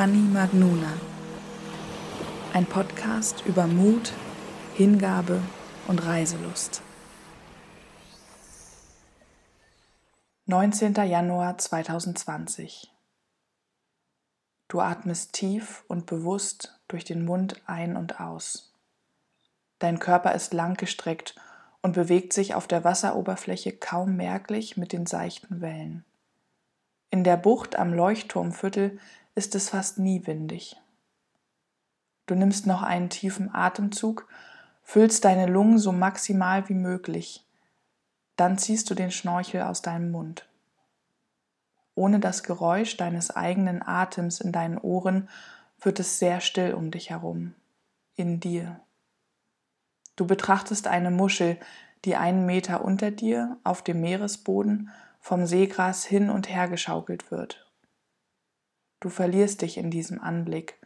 Ani Magnuna. Ein Podcast über Mut, Hingabe und Reiselust. 19. Januar 2020. Du atmest tief und bewusst durch den Mund ein und aus. Dein Körper ist langgestreckt und bewegt sich auf der Wasseroberfläche kaum merklich mit den seichten Wellen. In der Bucht am Leuchtturmviertel ist es fast nie windig. Du nimmst noch einen tiefen Atemzug, füllst deine Lungen so maximal wie möglich. Dann ziehst du den Schnorchel aus deinem Mund. Ohne das Geräusch deines eigenen Atems in deinen Ohren wird es sehr still um dich herum, in dir. Du betrachtest eine Muschel, die einen Meter unter dir auf dem Meeresboden vom Seegras hin und her geschaukelt wird. Du verlierst dich in diesem Anblick,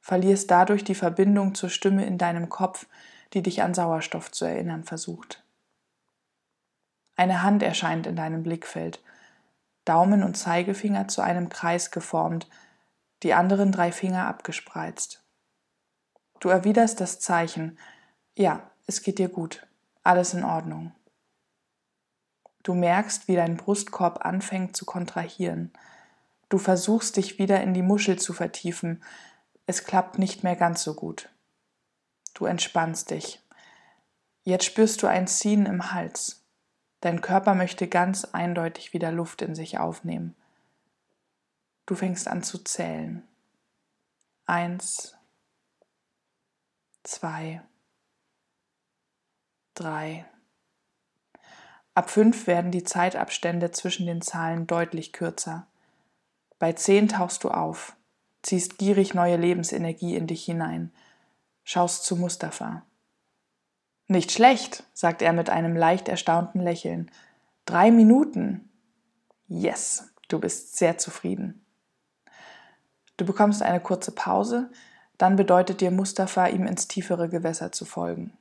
verlierst dadurch die Verbindung zur Stimme in deinem Kopf, die dich an Sauerstoff zu erinnern versucht. Eine Hand erscheint in deinem Blickfeld, Daumen und Zeigefinger zu einem Kreis geformt, die anderen drei Finger abgespreizt. Du erwiderst das Zeichen, ja, es geht dir gut, alles in Ordnung. Du merkst, wie dein Brustkorb anfängt zu kontrahieren. Du versuchst dich wieder in die Muschel zu vertiefen. Es klappt nicht mehr ganz so gut. Du entspannst dich. Jetzt spürst du ein Ziehen im Hals. Dein Körper möchte ganz eindeutig wieder Luft in sich aufnehmen. Du fängst an zu zählen. Eins, zwei, drei. Ab fünf werden die Zeitabstände zwischen den Zahlen deutlich kürzer. Bei zehn tauchst du auf, ziehst gierig neue Lebensenergie in dich hinein, schaust zu Mustafa. Nicht schlecht, sagt er mit einem leicht erstaunten Lächeln. Drei Minuten. Yes, du bist sehr zufrieden. Du bekommst eine kurze Pause, dann bedeutet dir Mustafa, ihm ins tiefere Gewässer zu folgen.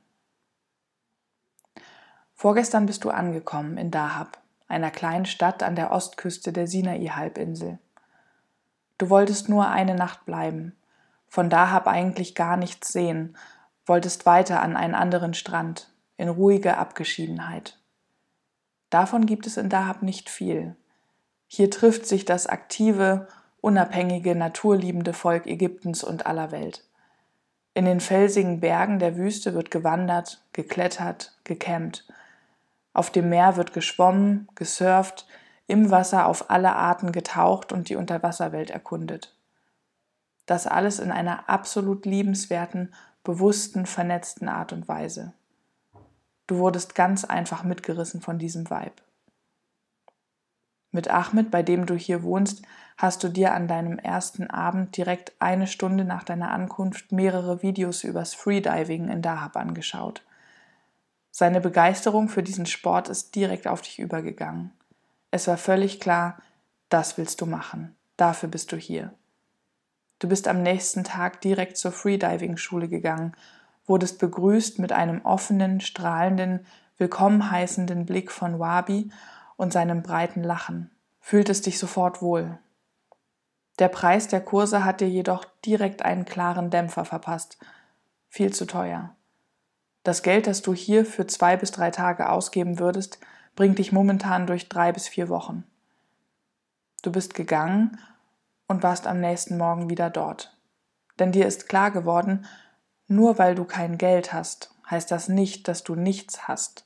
Vorgestern bist du angekommen in Dahab, einer kleinen Stadt an der Ostküste der Sinai-Halbinsel. Du wolltest nur eine Nacht bleiben, von Dahab eigentlich gar nichts sehen, wolltest weiter an einen anderen Strand, in ruhige Abgeschiedenheit. Davon gibt es in Dahab nicht viel. Hier trifft sich das aktive, unabhängige, naturliebende Volk Ägyptens und aller Welt. In den felsigen Bergen der Wüste wird gewandert, geklettert, gekämmt auf dem Meer wird geschwommen, gesurft, im Wasser auf alle Arten getaucht und die Unterwasserwelt erkundet. Das alles in einer absolut liebenswerten, bewussten, vernetzten Art und Weise. Du wurdest ganz einfach mitgerissen von diesem Vibe. Mit Ahmed, bei dem du hier wohnst, hast du dir an deinem ersten Abend direkt eine Stunde nach deiner Ankunft mehrere Videos übers Freediving in Dahab angeschaut. Seine Begeisterung für diesen Sport ist direkt auf dich übergegangen. Es war völlig klar, das willst du machen, dafür bist du hier. Du bist am nächsten Tag direkt zur Freediving-Schule gegangen, wurdest begrüßt mit einem offenen, strahlenden, willkommen heißenden Blick von Wabi und seinem breiten Lachen, fühltest dich sofort wohl. Der Preis der Kurse hat dir jedoch direkt einen klaren Dämpfer verpasst. Viel zu teuer. Das Geld, das du hier für zwei bis drei Tage ausgeben würdest, bringt dich momentan durch drei bis vier Wochen. Du bist gegangen und warst am nächsten Morgen wieder dort. Denn dir ist klar geworden, nur weil du kein Geld hast, heißt das nicht, dass du nichts hast.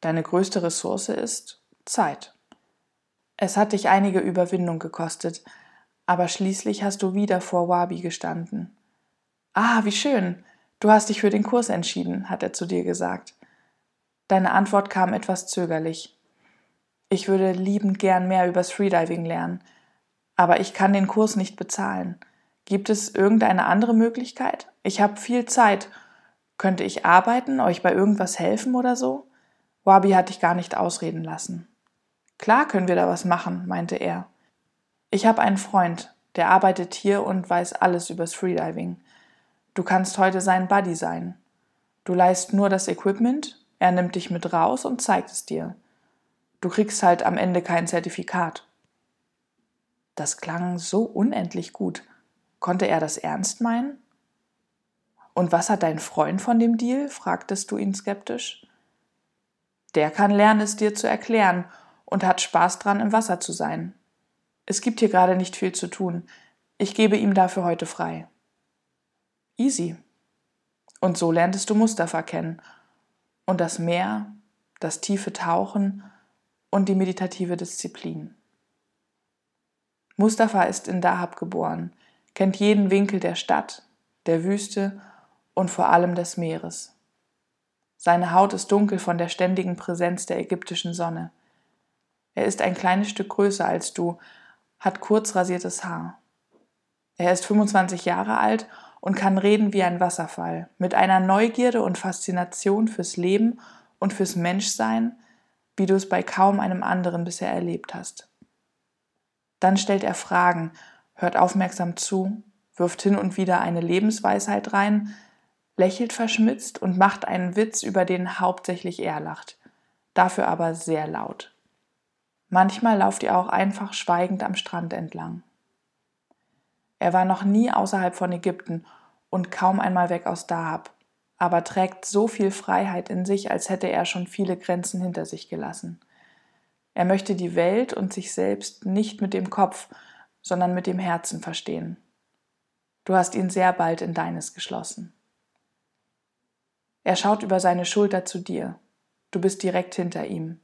Deine größte Ressource ist Zeit. Es hat dich einige Überwindung gekostet, aber schließlich hast du wieder vor Wabi gestanden. Ah, wie schön. Du hast dich für den Kurs entschieden, hat er zu dir gesagt. Deine Antwort kam etwas zögerlich. Ich würde liebend gern mehr übers Freediving lernen, aber ich kann den Kurs nicht bezahlen. Gibt es irgendeine andere Möglichkeit? Ich habe viel Zeit. Könnte ich arbeiten, euch bei irgendwas helfen oder so? Wabi hat dich gar nicht ausreden lassen. Klar können wir da was machen, meinte er. Ich habe einen Freund, der arbeitet hier und weiß alles übers Freediving. Du kannst heute sein Buddy sein. Du leist nur das Equipment, er nimmt dich mit raus und zeigt es dir. Du kriegst halt am Ende kein Zertifikat. Das klang so unendlich gut. Konnte er das ernst meinen? Und was hat dein Freund von dem Deal? fragtest du ihn skeptisch. Der kann lernen, es dir zu erklären und hat Spaß dran, im Wasser zu sein. Es gibt hier gerade nicht viel zu tun. Ich gebe ihm dafür heute frei. Easy. Und so lerntest du Mustafa kennen. Und das Meer, das tiefe Tauchen und die meditative Disziplin. Mustafa ist in Dahab geboren, kennt jeden Winkel der Stadt, der Wüste und vor allem des Meeres. Seine Haut ist dunkel von der ständigen Präsenz der ägyptischen Sonne. Er ist ein kleines Stück größer als du, hat kurz rasiertes Haar. Er ist 25 Jahre alt und kann reden wie ein Wasserfall, mit einer Neugierde und Faszination fürs Leben und fürs Menschsein, wie du es bei kaum einem anderen bisher erlebt hast. Dann stellt er Fragen, hört aufmerksam zu, wirft hin und wieder eine Lebensweisheit rein, lächelt verschmitzt und macht einen Witz, über den hauptsächlich er lacht, dafür aber sehr laut. Manchmal lauft ihr auch einfach schweigend am Strand entlang. Er war noch nie außerhalb von Ägypten und kaum einmal weg aus Dahab, aber trägt so viel Freiheit in sich, als hätte er schon viele Grenzen hinter sich gelassen. Er möchte die Welt und sich selbst nicht mit dem Kopf, sondern mit dem Herzen verstehen. Du hast ihn sehr bald in deines geschlossen. Er schaut über seine Schulter zu dir. Du bist direkt hinter ihm.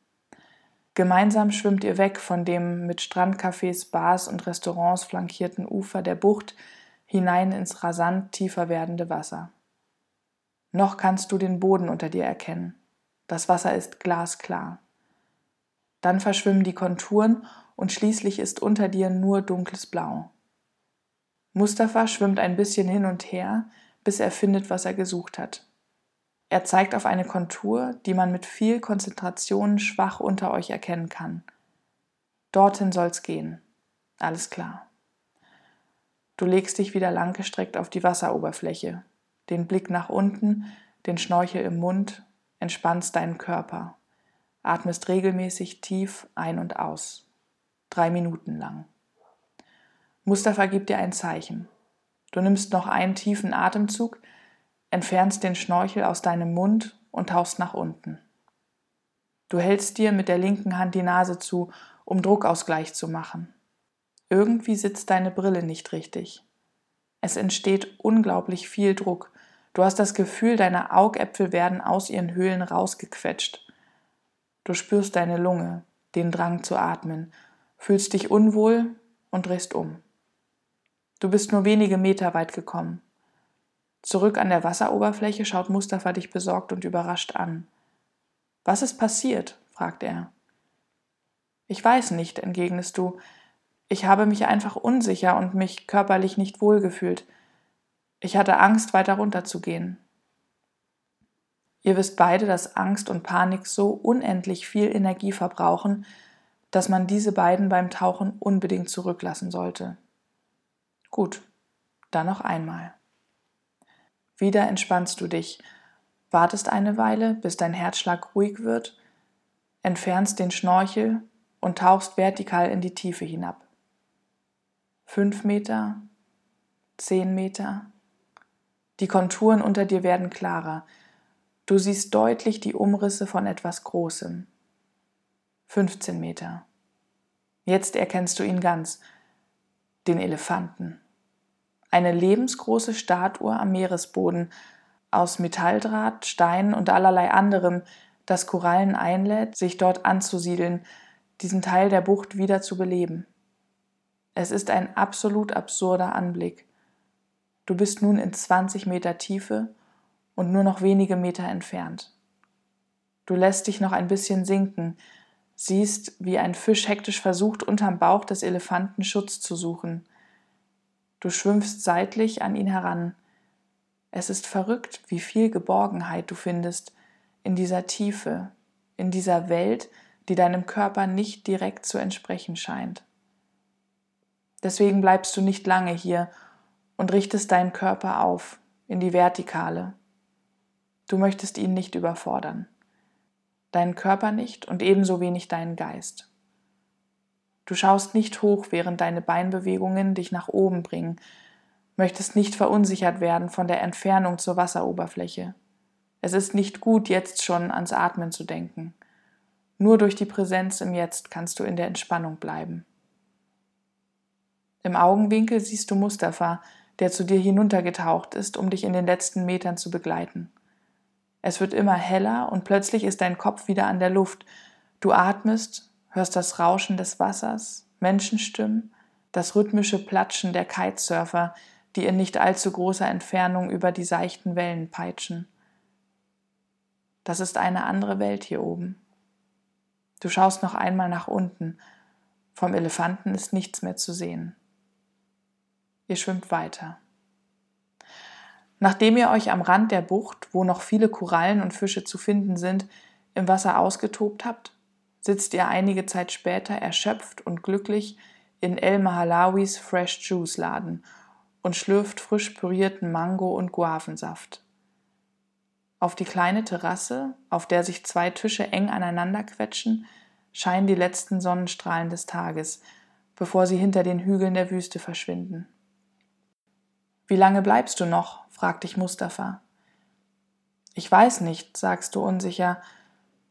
Gemeinsam schwimmt ihr weg von dem mit Strandcafés, Bars und Restaurants flankierten Ufer der Bucht hinein ins rasant tiefer werdende Wasser. Noch kannst du den Boden unter dir erkennen. Das Wasser ist glasklar. Dann verschwimmen die Konturen und schließlich ist unter dir nur dunkles Blau. Mustafa schwimmt ein bisschen hin und her, bis er findet, was er gesucht hat. Er zeigt auf eine Kontur, die man mit viel Konzentration schwach unter euch erkennen kann. Dorthin soll's gehen. Alles klar. Du legst dich wieder langgestreckt auf die Wasseroberfläche, den Blick nach unten, den Schnorchel im Mund, entspannst deinen Körper, atmest regelmäßig tief ein und aus. Drei Minuten lang. Mustafa gibt dir ein Zeichen. Du nimmst noch einen tiefen Atemzug, entfernst den Schnorchel aus deinem Mund und tauchst nach unten. Du hältst dir mit der linken Hand die Nase zu, um Druckausgleich zu machen. Irgendwie sitzt deine Brille nicht richtig. Es entsteht unglaublich viel Druck. Du hast das Gefühl, deine Augäpfel werden aus ihren Höhlen rausgequetscht. Du spürst deine Lunge, den Drang zu atmen, fühlst dich unwohl und drehst um. Du bist nur wenige Meter weit gekommen. Zurück an der Wasseroberfläche schaut Mustafa dich besorgt und überrascht an. Was ist passiert? fragt er. Ich weiß nicht, entgegnest du. Ich habe mich einfach unsicher und mich körperlich nicht wohlgefühlt. Ich hatte Angst, weiter runterzugehen. Ihr wisst beide, dass Angst und Panik so unendlich viel Energie verbrauchen, dass man diese beiden beim Tauchen unbedingt zurücklassen sollte. Gut, dann noch einmal. Wieder entspannst du dich, wartest eine Weile, bis dein Herzschlag ruhig wird, entfernst den Schnorchel und tauchst vertikal in die Tiefe hinab. Fünf Meter, zehn Meter. Die Konturen unter dir werden klarer. Du siehst deutlich die Umrisse von etwas Großem. 15 Meter. Jetzt erkennst du ihn ganz, den Elefanten eine lebensgroße Statue am Meeresboden aus Metalldraht, Stein und allerlei anderem, das Korallen einlädt, sich dort anzusiedeln, diesen Teil der Bucht wieder zu beleben. Es ist ein absolut absurder Anblick. Du bist nun in 20 Meter Tiefe und nur noch wenige Meter entfernt. Du lässt dich noch ein bisschen sinken, siehst, wie ein Fisch hektisch versucht, unterm Bauch des Elefanten Schutz zu suchen. Du schwimmst seitlich an ihn heran. Es ist verrückt, wie viel Geborgenheit du findest in dieser Tiefe, in dieser Welt, die deinem Körper nicht direkt zu entsprechen scheint. Deswegen bleibst du nicht lange hier und richtest deinen Körper auf in die Vertikale. Du möchtest ihn nicht überfordern. Deinen Körper nicht und ebenso wenig deinen Geist. Du schaust nicht hoch, während deine Beinbewegungen dich nach oben bringen. möchtest nicht verunsichert werden von der Entfernung zur Wasseroberfläche. Es ist nicht gut, jetzt schon ans Atmen zu denken. Nur durch die Präsenz im Jetzt kannst du in der Entspannung bleiben. Im Augenwinkel siehst du Mustafa, der zu dir hinuntergetaucht ist, um dich in den letzten Metern zu begleiten. Es wird immer heller und plötzlich ist dein Kopf wieder an der Luft. Du atmest, hörst das Rauschen des Wassers, Menschenstimmen, das rhythmische Platschen der Kitesurfer, die in nicht allzu großer Entfernung über die seichten Wellen peitschen. Das ist eine andere Welt hier oben. Du schaust noch einmal nach unten. Vom Elefanten ist nichts mehr zu sehen. Ihr schwimmt weiter. Nachdem ihr euch am Rand der Bucht, wo noch viele Korallen und Fische zu finden sind, im Wasser ausgetobt habt, sitzt ihr einige Zeit später erschöpft und glücklich in El Mahalawis Fresh Juice Laden und schlürft frisch pürierten Mango- und Guavensaft. Auf die kleine Terrasse, auf der sich zwei Tische eng aneinander quetschen, scheinen die letzten Sonnenstrahlen des Tages, bevor sie hinter den Hügeln der Wüste verschwinden. Wie lange bleibst du noch? fragt dich Mustafa. Ich weiß nicht, sagst du unsicher.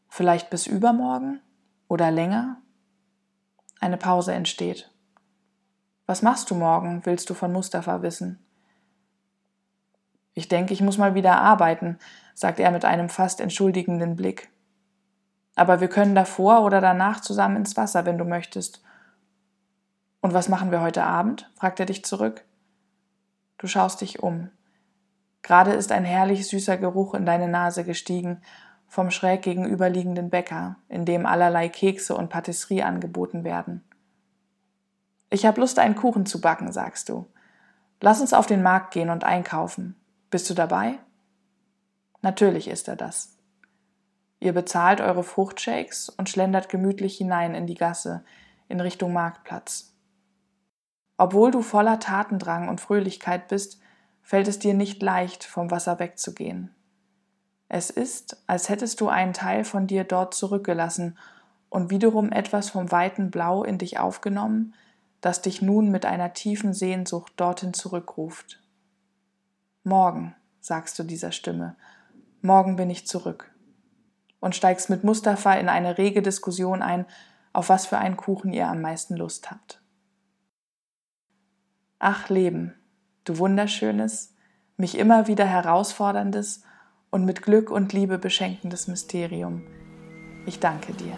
Vielleicht bis übermorgen? Oder länger? Eine Pause entsteht. Was machst du morgen, willst du von Mustafa wissen. Ich denke, ich muss mal wieder arbeiten, sagt er mit einem fast entschuldigenden Blick. Aber wir können davor oder danach zusammen ins Wasser, wenn du möchtest. Und was machen wir heute Abend? fragt er dich zurück. Du schaust dich um. Gerade ist ein herrlich süßer Geruch in deine Nase gestiegen vom schräg gegenüberliegenden Bäcker, in dem allerlei Kekse und Patisserie angeboten werden. Ich habe Lust, einen Kuchen zu backen, sagst du. Lass uns auf den Markt gehen und einkaufen. Bist du dabei? Natürlich ist er das. Ihr bezahlt eure Fruchtshakes und schlendert gemütlich hinein in die Gasse in Richtung Marktplatz. Obwohl du voller Tatendrang und Fröhlichkeit bist, fällt es dir nicht leicht, vom Wasser wegzugehen. Es ist, als hättest du einen Teil von dir dort zurückgelassen und wiederum etwas vom weiten Blau in dich aufgenommen, das dich nun mit einer tiefen Sehnsucht dorthin zurückruft. Morgen, sagst du dieser Stimme, morgen bin ich zurück. Und steigst mit Mustafa in eine rege Diskussion ein, auf was für einen Kuchen ihr am meisten Lust habt. Ach Leben, du wunderschönes, mich immer wieder herausforderndes und mit Glück und Liebe beschenkendes Mysterium. Ich danke dir.